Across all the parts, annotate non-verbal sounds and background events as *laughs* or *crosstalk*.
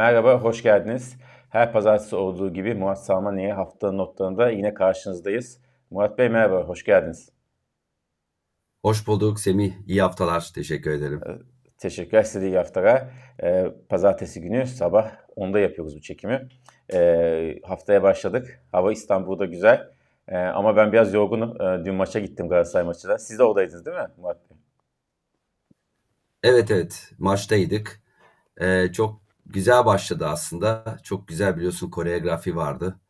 Merhaba, hoş geldiniz. Her pazartesi olduğu gibi Murat Salmaniye haftanın notlarında yine karşınızdayız. Murat Bey merhaba, hoş geldiniz. Hoş bulduk Semih. İyi haftalar. Teşekkür ederim. Ee, teşekkürler size iyi haftalar. Ee, pazartesi günü sabah 10'da yapıyoruz bu çekimi. Ee, haftaya başladık. Hava İstanbul'da güzel. Ee, ama ben biraz yorgunum. Ee, dün maça gittim Galatasaray maçına. Siz de oradaydınız değil mi Murat Bey? Evet evet maçtaydık. Ee, çok güzel başladı aslında. Çok güzel biliyorsun koreografi vardı.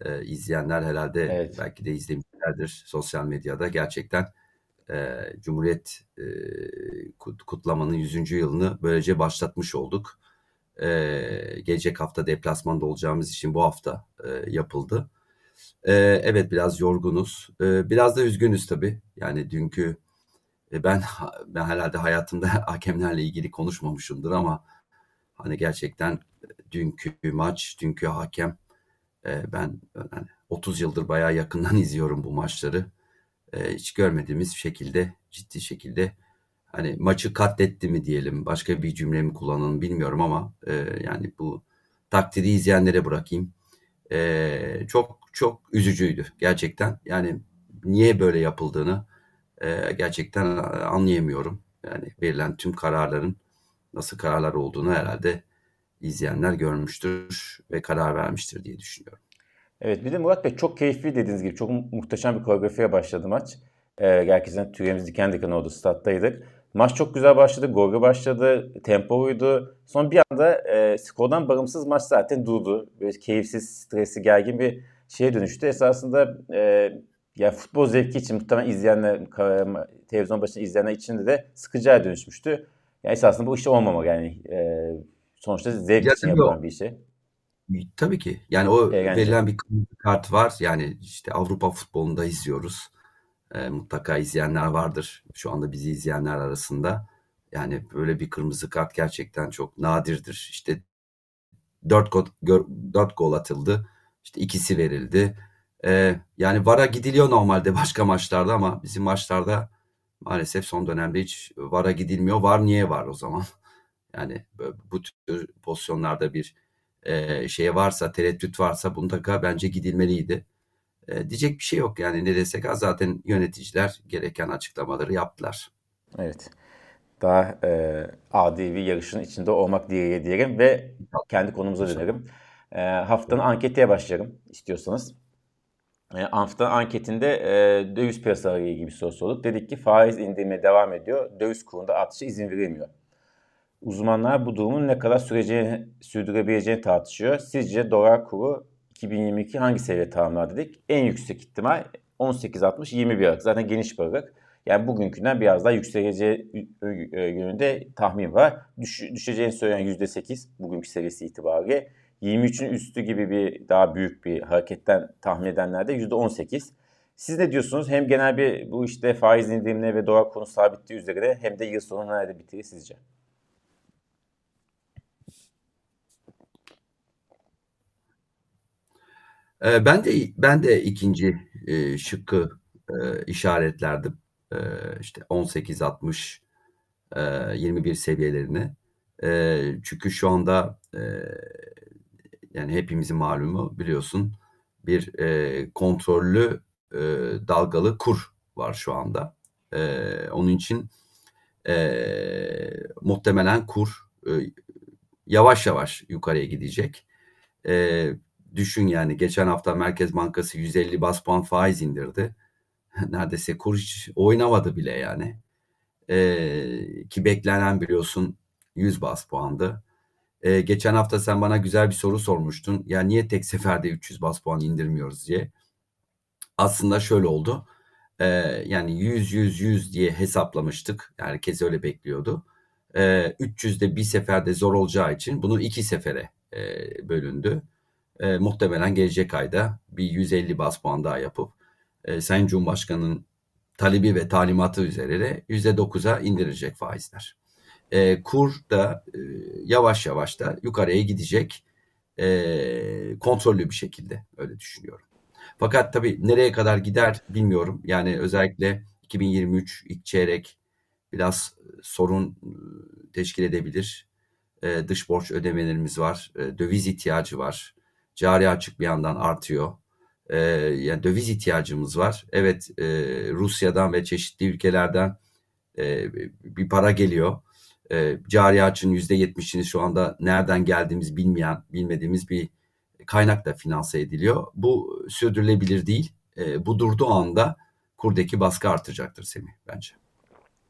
Ee, izleyenler herhalde evet. belki de izlemişlerdir sosyal medyada. Gerçekten e, Cumhuriyet e, kutlamanın 100. yılını böylece başlatmış olduk. E, gelecek hafta deplasmanda olacağımız için bu hafta e, yapıldı. E, evet biraz yorgunuz. E, biraz da üzgünüz tabii. Yani dünkü e, ben ben herhalde hayatımda *laughs* hakemlerle ilgili konuşmamışımdır ama hani gerçekten dünkü maç, dünkü hakem e, ben yani 30 yıldır bayağı yakından *laughs* izliyorum bu maçları. E, hiç görmediğimiz şekilde ciddi şekilde hani maçı katletti mi diyelim başka bir cümle mi kullanalım bilmiyorum ama yani bu takdiri izleyenlere bırakayım. çok çok üzücüydü gerçekten. Yani niye böyle yapıldığını e, gerçekten anlayamıyorum. Yani verilen tüm kararların nasıl kararlar olduğunu herhalde izleyenler görmüştür ve karar vermiştir diye düşünüyorum. Evet bir de Murat Bey çok keyifli dediğiniz gibi çok muhteşem bir koreografiye başladı maç. Ee, gerçekten tüylerimiz diken diken oldu stat'taydık. Maç çok güzel başladı, golü başladı, tempoydu. Son bir anda e, skordan bağımsız maç zaten durdu. Böyle keyifsiz, stresli, gergin bir şeye dönüştü. Esasında e, yani futbol zevki için muhtemelen izleyenler, televizyon başında izleyenler için de sıkıcıya dönüşmüştü. Yani esasında bu işte olmamalı yani. E, sonuçta zevk ya, için yapılan bir şey. Tabii ki. Yani o Eğlence. verilen bir kart var. Yani işte Avrupa futbolunda izliyoruz. E, mutlaka izleyenler vardır. Şu anda bizi izleyenler arasında. Yani böyle bir kırmızı kart gerçekten çok nadirdir. İşte dört gol, dört gol atıldı. İşte ikisi verildi. Ee, yani VAR'a gidiliyor normalde başka maçlarda ama bizim maçlarda maalesef son dönemde hiç VAR'a gidilmiyor. VAR niye var o zaman? *laughs* Yani bu tür pozisyonlarda bir e, şey varsa, tereddüt varsa mutlaka bence gidilmeliydi. E, diyecek bir şey yok yani ne desek zaten yöneticiler gereken açıklamaları yaptılar. Evet. Daha e, adi bir yarışın içinde olmak diye diyelim ve kendi konumuza dönelim. E, haftanın anketiye başlayalım istiyorsanız e, Amf'ta anketinde e, döviz piyasaları ile ilgili bir soru sorduk. Dedik ki faiz indirmeye devam ediyor. Döviz kurunda artışa izin verilmiyor. Uzmanlar bu durumun ne kadar süreceğini, sürdürebileceğini tartışıyor. Sizce dolar kuru 2022 hangi seviye tamamlar dedik? En yüksek ihtimal 18.60-21 Aralık. Zaten geniş bir aralık. Yani bugünkünden biraz daha yükseleceği yönünde tahmin var. Düş, düşeceğini söyleyen %8 bugünkü seviyesi itibariyle. 23'ün üstü gibi bir daha büyük bir hareketten tahmin edenler de %18. Siz ne diyorsunuz? Hem genel bir bu işte faiz indirimine ve dolar konu sabitliği üzerine hem de yıl sonu nerede bitirir sizce? Ee, ben de ben de ikinci e, şıkkı e, işaretlerdim. E, işte 18-60 e, 21 seviyelerine. E, çünkü şu anda e, yani hepimizin malumu biliyorsun bir e, kontrollü e, dalgalı kur var şu anda. E, onun için e, muhtemelen kur e, yavaş yavaş yukarıya gidecek. E, düşün yani geçen hafta Merkez Bankası 150 bas puan faiz indirdi. *laughs* Neredeyse kur hiç oynamadı bile yani. E, ki beklenen biliyorsun 100 bas puandı. Ee, geçen hafta sen bana güzel bir soru sormuştun. Ya niye tek seferde 300 bas puan indirmiyoruz diye. Aslında şöyle oldu. Ee, yani 100 100 100 diye hesaplamıştık. Yani herkes öyle bekliyordu. Ee, 300 de bir seferde zor olacağı için bunu iki sefere e, bölündü. E, muhtemelen gelecek ayda bir 150 bas puan daha yapıp e, Sayın Cumhurbaşkanı'nın talebi ve talimatı üzere %9'a indirecek faizler e, kur da e, yavaş yavaş da yukarıya gidecek e, kontrollü bir şekilde öyle düşünüyorum. Fakat tabii nereye kadar gider bilmiyorum. Yani özellikle 2023 ilk çeyrek biraz sorun teşkil edebilir. E, dış borç ödemelerimiz var. E, döviz ihtiyacı var. Cari açık bir yandan artıyor. E, yani döviz ihtiyacımız var. Evet e, Rusya'dan ve çeşitli ülkelerden e, bir para geliyor. E, cari açın %70'ini şu anda nereden geldiğimiz bilmeyen, bilmediğimiz bir kaynakla finanse ediliyor. Bu sürdürülebilir değil. E, bu durduğu anda kurdaki baskı artacaktır Semih bence.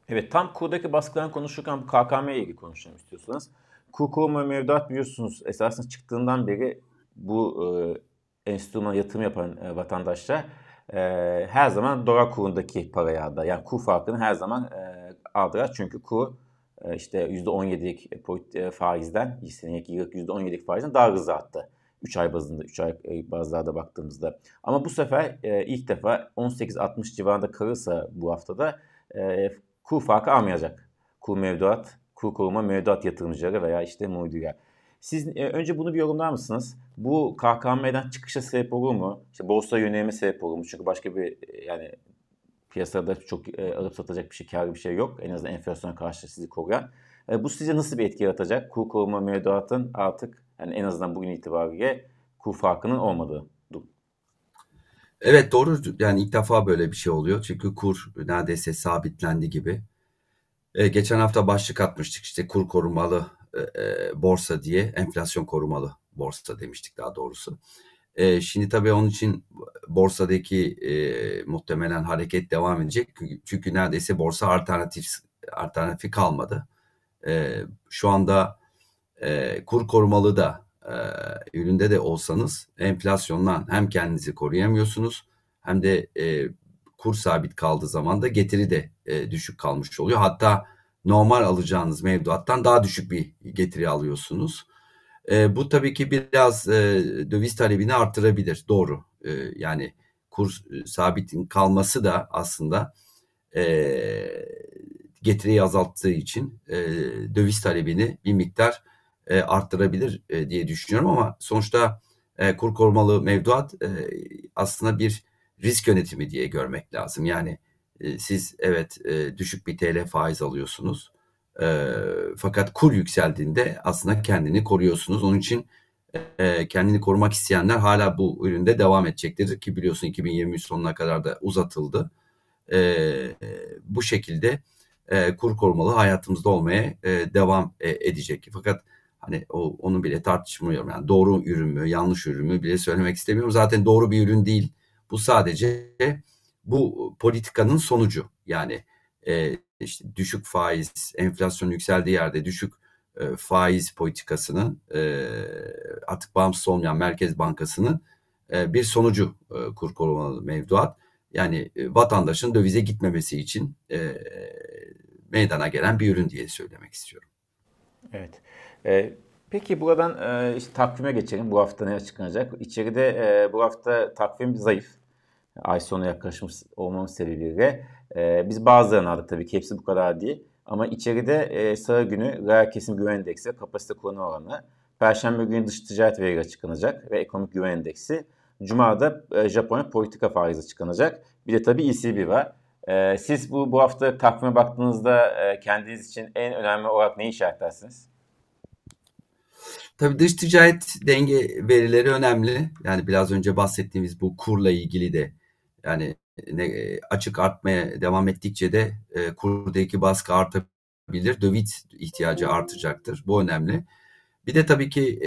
Evet tam kurdaki baskıdan konuşurken bu KKM'ye ilgili konuşalım istiyorsanız. Kur koruma mevduat biliyorsunuz esasında çıktığından beri bu e, enstrümana yatırım yapan e, vatandaşlar e, her zaman dolar kurundaki parayı aldılar. Yani kur farkını her zaman e, aldılar. Çünkü kur işte %17'lik e, faizden, seneki yıllık %17'lik faizden daha hızlı arttı. 3 ay bazında, 3 ay e, bazlarda baktığımızda. Ama bu sefer e, ilk defa 18-60 civarında kalırsa bu haftada e, kur farkı almayacak. Kur mevduat, kur koruma mevduat yatırımcıları veya işte mudiler. Siz e, önce bunu bir yorumlar mısınız? Bu KKM'den çıkışa sebep olur mu? İşte borsa yönelime sebep olur mu? Çünkü başka bir e, yani piyasada çok e, alıp satacak bir şey, kârlı bir şey yok. En azından enflasyona karşı sizi koruyan. E, bu size nasıl bir etki yaratacak? Kur koruma mevduatın artık yani en azından bugün itibariyle kur farkının olmadığı durum. Evet doğru yani ilk defa böyle bir şey oluyor. Çünkü kur neredeyse sabitlendi gibi. E, geçen hafta başlık atmıştık işte kur korumalı e, e, borsa diye enflasyon korumalı borsa demiştik daha doğrusu. E, şimdi tabii onun için borsadaki e, muhtemelen hareket devam edecek. Çünkü neredeyse borsa alternatif alternatifi kalmadı. E, şu anda e, kur korumalı da e, üründe de olsanız enflasyondan hem kendinizi koruyamıyorsunuz hem de e, kur sabit kaldığı zaman da getiri de e, düşük kalmış oluyor. Hatta normal alacağınız mevduattan daha düşük bir getiri alıyorsunuz. E, bu tabii ki biraz e, döviz talebini arttırabilir. Doğru. E, yani kur e, sabitin kalması da aslında e, getiriyi azalttığı için e, döviz talebini bir miktar e, arttırabilir e, diye düşünüyorum ama sonuçta e, kur korumalı mevduat e, aslında bir risk yönetimi diye görmek lazım. Yani e, siz evet e, düşük bir TL faiz alıyorsunuz. E, fakat kur yükseldiğinde aslında kendini koruyorsunuz. Onun için e, kendini korumak isteyenler hala bu üründe devam edecektir ki biliyorsun 2023 sonuna kadar da uzatıldı. E, bu şekilde e, kur korumalı hayatımızda olmaya e, devam e, edecek. Fakat hani o, onu bile tartışmıyorum. Yani doğru ürün mü, yanlış ürün mü bile söylemek istemiyorum. Zaten doğru bir ürün değil. Bu sadece bu politikanın sonucu. Yani e, işte düşük faiz, enflasyon yükseldiği yerde düşük e, faiz politikasının e, artık bağımsız olmayan Merkez Bankası'nın e, bir sonucu e, kur korumalı mevduat. Yani e, vatandaşın dövize gitmemesi için e, meydana gelen bir ürün diye söylemek istiyorum. Evet. E, peki buradan e, işte takvime geçelim. Bu hafta ne açıklanacak? İçeride e, bu hafta takvim zayıf. Ay sonu yaklaşmış olmamız sebebiyle. E, biz bazılarını aldık tabii ki. Hepsi bu kadar değil. Ama içeride e, salı günü reel kesim güven endeksi, kapasite kullanım oranı, Perşembe günü dış ticaret verileri açıklanacak ve ekonomik güven endeksi. Cuma'da e, Japonya politika faizi açıklanacak. Bir de tabii ECB var. E, siz bu bu hafta takvime baktığınızda e, kendiniz için en önemli olarak neyi işaretlersiniz? Tabii dış ticaret denge verileri önemli. Yani biraz önce bahsettiğimiz bu kurla ilgili de yani ne, açık artmaya devam ettikçe de e, kurdaki baskı artabilir. Döviz ihtiyacı artacaktır. Bu önemli. Bir de tabii ki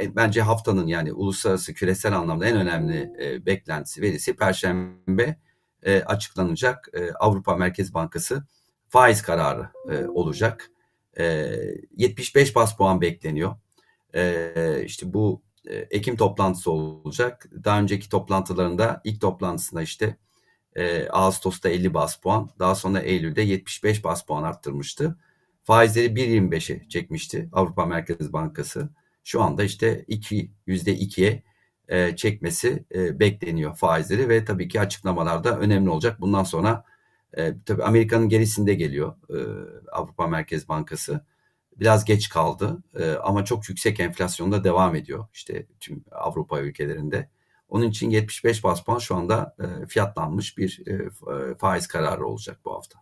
e, bence haftanın yani uluslararası küresel anlamda en önemli e, beklentisi verisi Perşembe e, açıklanacak e, Avrupa Merkez Bankası faiz kararı e, olacak. E, 75 bas puan bekleniyor. E, işte bu e, Ekim toplantısı olacak. Daha önceki toplantılarında ilk toplantısında işte e, Ağustos'ta 50 bas puan, daha sonra Eylül'de 75 bas puan arttırmıştı. Faizleri 1.25'e çekmişti Avrupa Merkez Bankası. Şu anda işte 2 %2'ye e, çekmesi e, bekleniyor faizleri ve tabii ki açıklamalar da önemli olacak. Bundan sonra e, tabii Amerika'nın gerisinde geliyor e, Avrupa Merkez Bankası. Biraz geç kaldı e, ama çok yüksek enflasyonda devam ediyor işte tüm Avrupa ülkelerinde. Onun için 75 bas puan şu anda e, fiyatlanmış bir e, e, faiz kararı olacak bu hafta.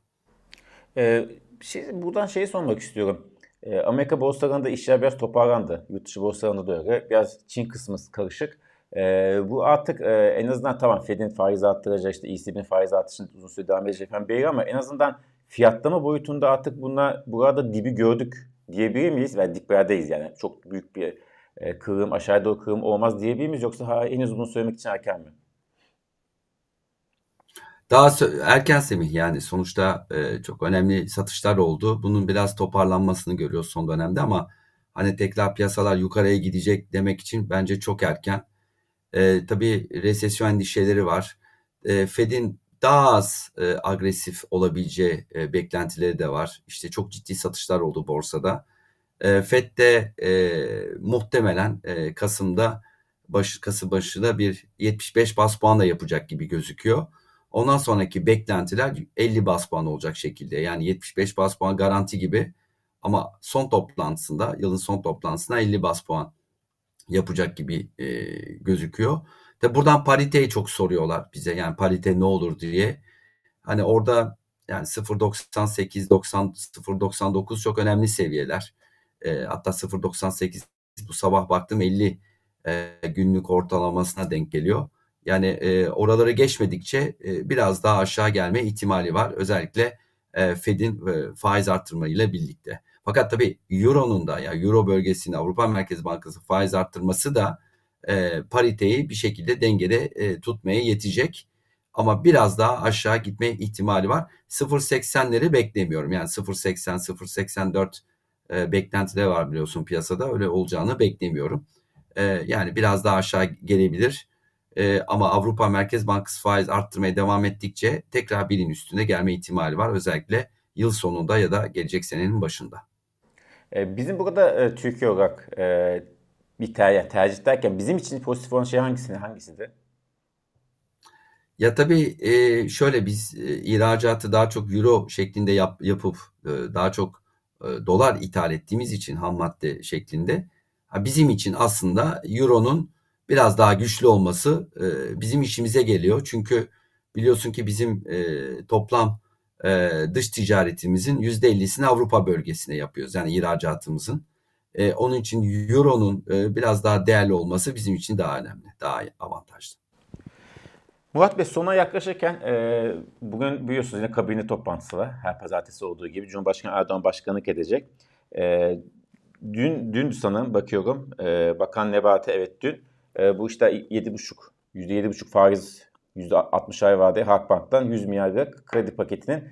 Ee, şey, buradan şeyi sormak istiyorum. E, Amerika borsalarında işler biraz toparlandı. Yurt dışı borsalarında da öyle. Biraz Çin kısmı karışık. E, bu artık e, en azından tamam Fed'in faiz arttıracak, işte ECB'nin faiz artışını uzun süre devam edecek falan belli ama en azından fiyatlama boyutunda artık bunlar burada dibi gördük diyebilir miyiz? Ve diplerdeyiz yani. Çok büyük bir e, kırım, aşağı doğru kırım olmaz diyebilir miyiz? Yoksa ha, henüz bunu söylemek için erken mi? Daha erken Semih yani sonuçta e, çok önemli satışlar oldu. Bunun biraz toparlanmasını görüyoruz son dönemde ama hani tekrar piyasalar yukarıya gidecek demek için bence çok erken. E, tabii resesyon endişeleri var. E, Fed'in daha az e, agresif olabileceği e, beklentileri de var. İşte çok ciddi satışlar oldu borsada. E, Fed e, muhtemelen e, Kasım'da baş, Kasım başında bir 75 bas puanla yapacak gibi gözüküyor. Ondan sonraki beklentiler 50 bas puan olacak şekilde. Yani 75 bas puan garanti gibi ama son toplantısında, yılın son toplantısında 50 bas puan yapacak gibi e, gözüküyor. De buradan pariteyi çok soruyorlar bize. Yani parite ne olur diye. Hani orada yani 0.98, 90, 0.99 çok önemli seviyeler. E, hatta 0.98 bu sabah baktım 50 e, günlük ortalamasına denk geliyor. Yani e, oraları geçmedikçe e, biraz daha aşağı gelme ihtimali var. Özellikle e, Fed'in e, faiz arttırmayla birlikte. Fakat tabii Euro'nun da ya yani Euro bölgesinde Avrupa Merkez Bankası faiz arttırması da e, pariteyi bir şekilde dengede e, tutmaya yetecek. Ama biraz daha aşağı gitme ihtimali var. 0.80'leri beklemiyorum. Yani 0.80, 0.84 e, beklentileri var biliyorsun piyasada. Öyle olacağını beklemiyorum. E, yani biraz daha aşağı gelebilir. E, ama Avrupa Merkez Bankası faiz arttırmaya devam ettikçe tekrar birin üstüne gelme ihtimali var. Özellikle yıl sonunda ya da gelecek senenin başında. E, bizim burada e, Türkiye olarak e, bir ter tercih derken bizim için pozitif olan şey hangisini hangisidir? Ya tabii şöyle biz e, ihracatı daha çok euro şeklinde yap, yapıp e, daha çok e, dolar ithal ettiğimiz için ham madde şeklinde bizim için aslında euronun biraz daha güçlü olması bizim işimize geliyor. Çünkü biliyorsun ki bizim toplam dış ticaretimizin %50'sini Avrupa bölgesine yapıyoruz. Yani ihracatımızın. E, onun için Euro'nun e, biraz daha değerli olması bizim için daha önemli, daha avantajlı. Murat Bey sona yaklaşırken e, bugün biliyorsunuz yine kabine toplantısı var. Her pazartesi olduğu gibi Cumhurbaşkanı Erdoğan başkanlık edecek. E, dün dün sanırım bakıyorum e, Bakan Nebati evet dün e, bu işte 7,5 %7,5 faiz %60 ay vadeli Halkbank'tan 100 milyarlık kredi paketinin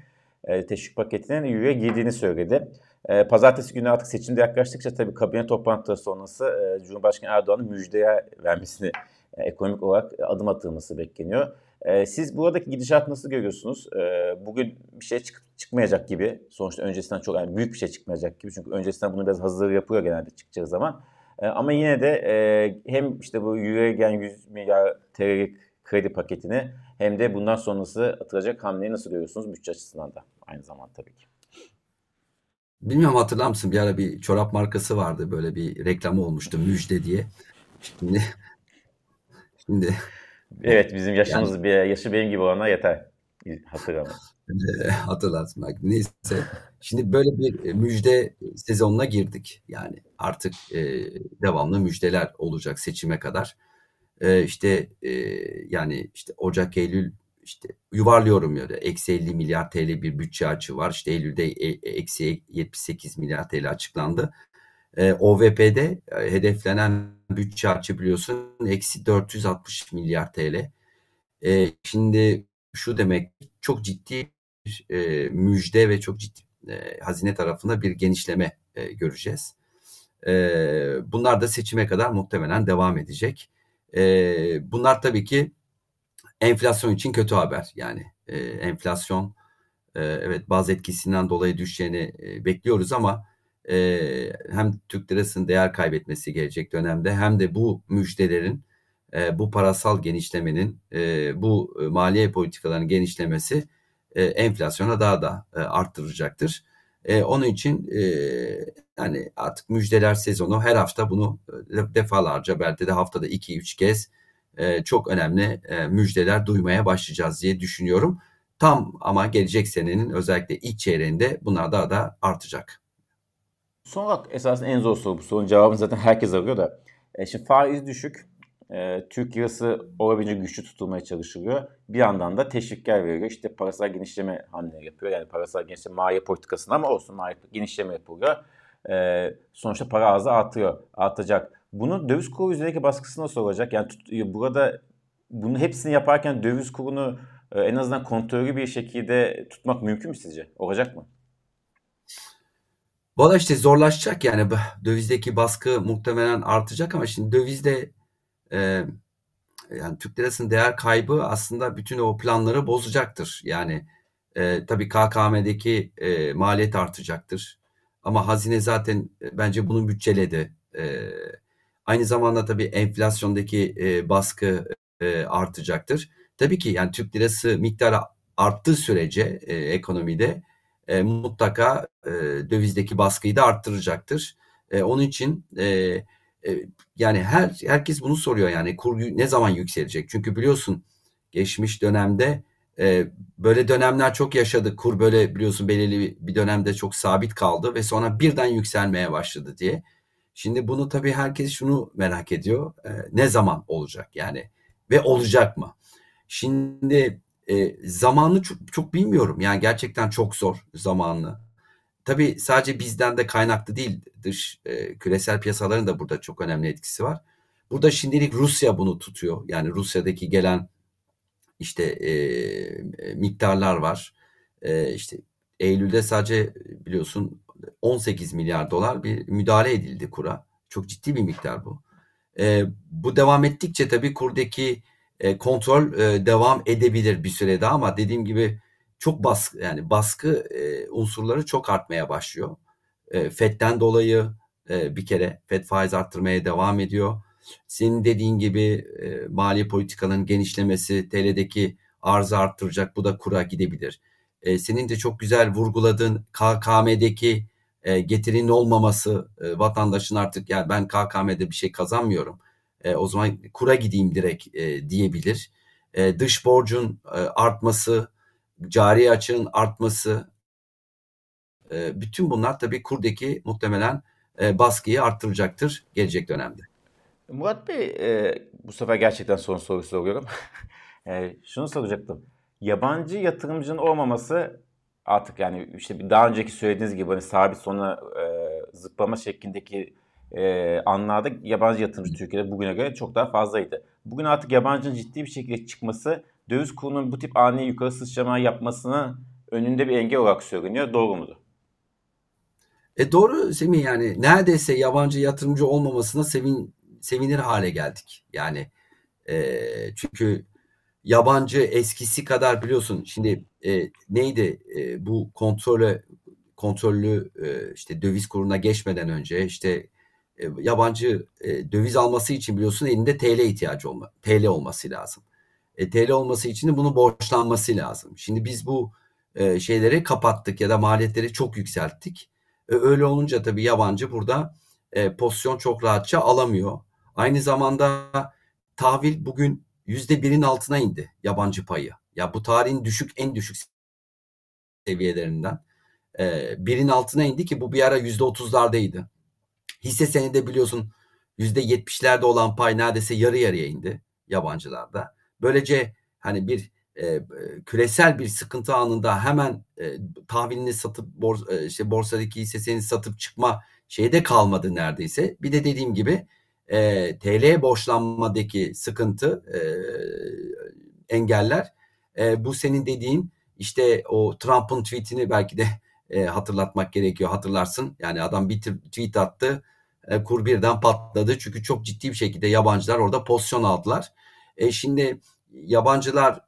e, teşvik paketinin yürüye girdiğini söyledi. E, pazartesi günü artık seçimde yaklaştıkça tabii kabine toplantıları sonrası e, Cumhurbaşkanı Erdoğan'ın müjdeye vermesini e, ekonomik olarak adım atılması bekleniyor. E, siz buradaki gidişat nasıl görüyorsunuz? E, bugün bir şey çık çıkmayacak gibi. Sonuçta öncesinden çok yani büyük bir şey çıkmayacak gibi. Çünkü öncesinden bunu biraz hazır yapıyor genelde çıkacağı zaman. E, ama yine de e, hem işte bu yürüyen 100 milyar TL'lik kredi paketini hem de bundan sonrası atılacak hamleyi nasıl görüyorsunuz bütçe açısından da aynı zamanda tabii ki. Bilmiyorum hatırlar mısın bir ara bir çorap markası vardı böyle bir reklamı olmuştu müjde diye. Şimdi şimdi Evet bizim yaşımız yani, bir yaşı benim gibi olana yeter. Hatırlamam. Hatırlarsın bak. Neyse. Şimdi böyle bir müjde sezonuna girdik. Yani artık e, devamlı müjdeler olacak seçime kadar. E, işte e, yani işte Ocak, Eylül işte yuvarlıyorum ya da eksi 50 milyar TL bir bütçe açığı var. İşte Eylül'de e, eksi 78 milyar TL açıklandı. E, OVP'de e, hedeflenen bütçe açığı biliyorsun eksi 460 milyar TL. E, şimdi şu demek çok ciddi bir e, müjde ve çok ciddi e, hazine tarafında bir genişleme e, göreceğiz. E, bunlar da seçime kadar muhtemelen devam edecek. E, bunlar tabii ki enflasyon için kötü haber. Yani e, enflasyon e, evet bazı etkisinden dolayı düşeceğini e, bekliyoruz ama e, hem Türk lirasının değer kaybetmesi gelecek dönemde hem de bu müjdelerin e, bu parasal genişlemenin e, bu e, maliye politikalarının genişlemesi e, enflasyona daha da e, arttıracaktır. E, onun için e, yani artık müjdeler sezonu her hafta bunu e, defalarca belki de haftada 2-3 kez e, çok önemli e, müjdeler duymaya başlayacağız diye düşünüyorum. Tam ama gelecek senenin özellikle ilk çeyreğinde bunlar daha da artacak. Son olarak esasında en zor soru bu sorunun cevabını zaten herkes arıyor da. E, şimdi faiz düşük. E, Türk lirası olabildiğince güçlü tutulmaya çalışılıyor. Bir yandan da teşvikler veriyor. İşte parasal genişleme hamleleri yapıyor. Yani parasal genişleme maliye politikasında ama olsun maliye genişleme yapılıyor. E, sonuçta para ağzı artıyor, artacak. Bunu döviz kuru üzerindeki baskısı nasıl olacak? Yani tut, burada bunu hepsini yaparken döviz kurunu e, en azından kontrollü bir şekilde tutmak mümkün mü sizce? Olacak mı? Valla işte zorlaşacak yani dövizdeki baskı muhtemelen artacak ama şimdi dövizde e, yani Türk lirasının değer kaybı aslında bütün o planları bozacaktır. Yani e, tabii KKM'deki e, maliyet artacaktır. Ama hazine zaten e, bence bunu bütçeledi. E, aynı zamanda tabii enflasyondaki e, baskı e, artacaktır. Tabii ki yani Türk lirası miktarı arttığı sürece e, ekonomide e, mutlaka e, dövizdeki baskıyı da arttıracaktır. E, onun için e, e, yani her herkes bunu soruyor yani kur ne zaman yükselecek? Çünkü biliyorsun geçmiş dönemde e, böyle dönemler çok yaşadık. Kur böyle biliyorsun belirli bir dönemde çok sabit kaldı ve sonra birden yükselmeye başladı diye. Şimdi bunu tabii herkes şunu merak ediyor. E, ne zaman olacak yani ve olacak mı? Şimdi e, zamanını çok, çok bilmiyorum. Yani gerçekten çok zor zamanlı. Tabii sadece bizden de kaynaklı değil. Dış e, küresel piyasaların da burada çok önemli etkisi var. Burada şimdilik Rusya bunu tutuyor. Yani Rusya'daki gelen işte e miktarlar var. E, işte Eylül'de sadece biliyorsun 18 milyar dolar bir müdahale edildi kura. Çok ciddi bir miktar bu. E, bu devam ettikçe tabii kurdaki e, kontrol e, devam edebilir bir süre daha ama dediğim gibi çok baskı yani baskı e, unsurları çok artmaya başlıyor. E, FED'den dolayı e, bir kere FED faiz arttırmaya devam ediyor. Senin dediğin gibi e, mali politikanın genişlemesi TL'deki arzı arttıracak. Bu da kura gidebilir. E, senin de çok güzel vurguladığın KKM'deki e, getirinin olmaması e, vatandaşın artık yani ben KKM'de bir şey kazanmıyorum e, o zaman kura gideyim direkt e, diyebilir. E, dış borcun e, artması, cari açığın artması, e, bütün bunlar tabii kurdaki muhtemelen e, baskıyı arttıracaktır gelecek dönemde. Murat Bey, e, bu sefer gerçekten son soru soruyorum. *laughs* e, şunu soracaktım. Yabancı yatırımcının olmaması artık yani işte daha önceki söylediğiniz gibi hani sabit sona e, zıplama şeklindeki e, anlarda yabancı yatırımcı Türkiye'de bugüne göre çok daha fazlaydı. Bugün artık yabancının ciddi bir şekilde çıkması döviz kurunun bu tip ani yukarı sıçrama yapmasına önünde bir engel olarak söyleniyor. Doğru mudur? E doğru Semih yani neredeyse yabancı yatırımcı olmamasına sevin, sevinir hale geldik. Yani e, çünkü yabancı eskisi kadar biliyorsun şimdi e, neydi e, bu kontrolü kontrollü e, işte döviz kuruna geçmeden önce işte e, yabancı e, döviz alması için biliyorsun elinde TL ihtiyacı olma, TL olması lazım. E, TL olması için de bunu borçlanması lazım. Şimdi biz bu e, şeyleri kapattık ya da maliyetleri çok yükselttik. E, öyle olunca tabii yabancı burada e, pozisyon çok rahatça alamıyor. Aynı zamanda tahvil bugün yüzde birin altına indi yabancı payı. Ya bu tarihin düşük en düşük seviyelerinden e, birin altına indi ki bu bir ara yüzde otuzlardaydı. Hisse senedi biliyorsun %70'lerde olan pay neredeyse yarı yarıya indi yabancılarda. Böylece hani bir e, küresel bir sıkıntı anında hemen e, tahvilini satıp bors e, işte borsadaki hissesini satıp çıkma şeyde kalmadı neredeyse. Bir de dediğim gibi e, TL borçlanmadaki sıkıntı e, engeller. E, bu senin dediğin işte o Trump'ın tweetini belki de e, hatırlatmak gerekiyor. Hatırlarsın. Yani adam bir tweet attı. E, kur birden patladı. Çünkü çok ciddi bir şekilde yabancılar orada pozisyon aldılar. E, şimdi yabancılar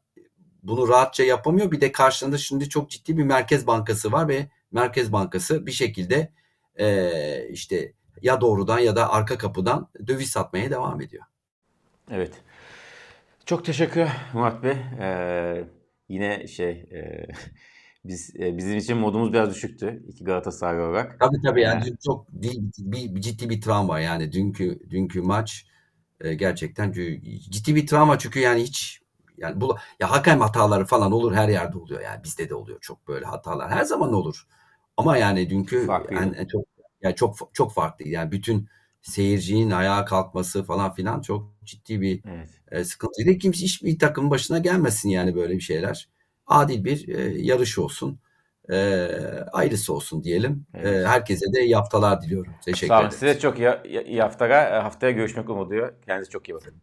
bunu rahatça yapamıyor. Bir de karşılığında şimdi çok ciddi bir Merkez Bankası var ve Merkez Bankası bir şekilde e, işte ya doğrudan ya da arka kapıdan döviz satmaya devam ediyor. Evet. Çok teşekkür Murat Bey. Ee, yine şey e, *laughs* Biz e, bizim için modumuz biraz düşüktü iki Galatasaray olarak. Tabii tabii yani ee, çok bir, bir, ciddi bir travma yani dünkü dünkü maç e, gerçekten ciddi bir travma çünkü yani hiç yani bu ya hakem hataları falan olur her yerde oluyor yani bizde de oluyor çok böyle hatalar her zaman olur. Ama yani dünkü yani, çok Yani çok çok farklı. Yani bütün seyircinin ayağa kalkması falan filan çok ciddi bir evet. e, sıkıntıydı. Kimse hiçbir takım başına gelmesin yani böyle bir şeyler. Adil bir e, yarış olsun. E, ayrısı olsun diyelim. E, evet. E, herkese de iyi haftalar diliyorum. Teşekkür ederim. Size çok iyi, iyi haftalar. Haftaya görüşmek umuduyla. Kendinize çok iyi bakın.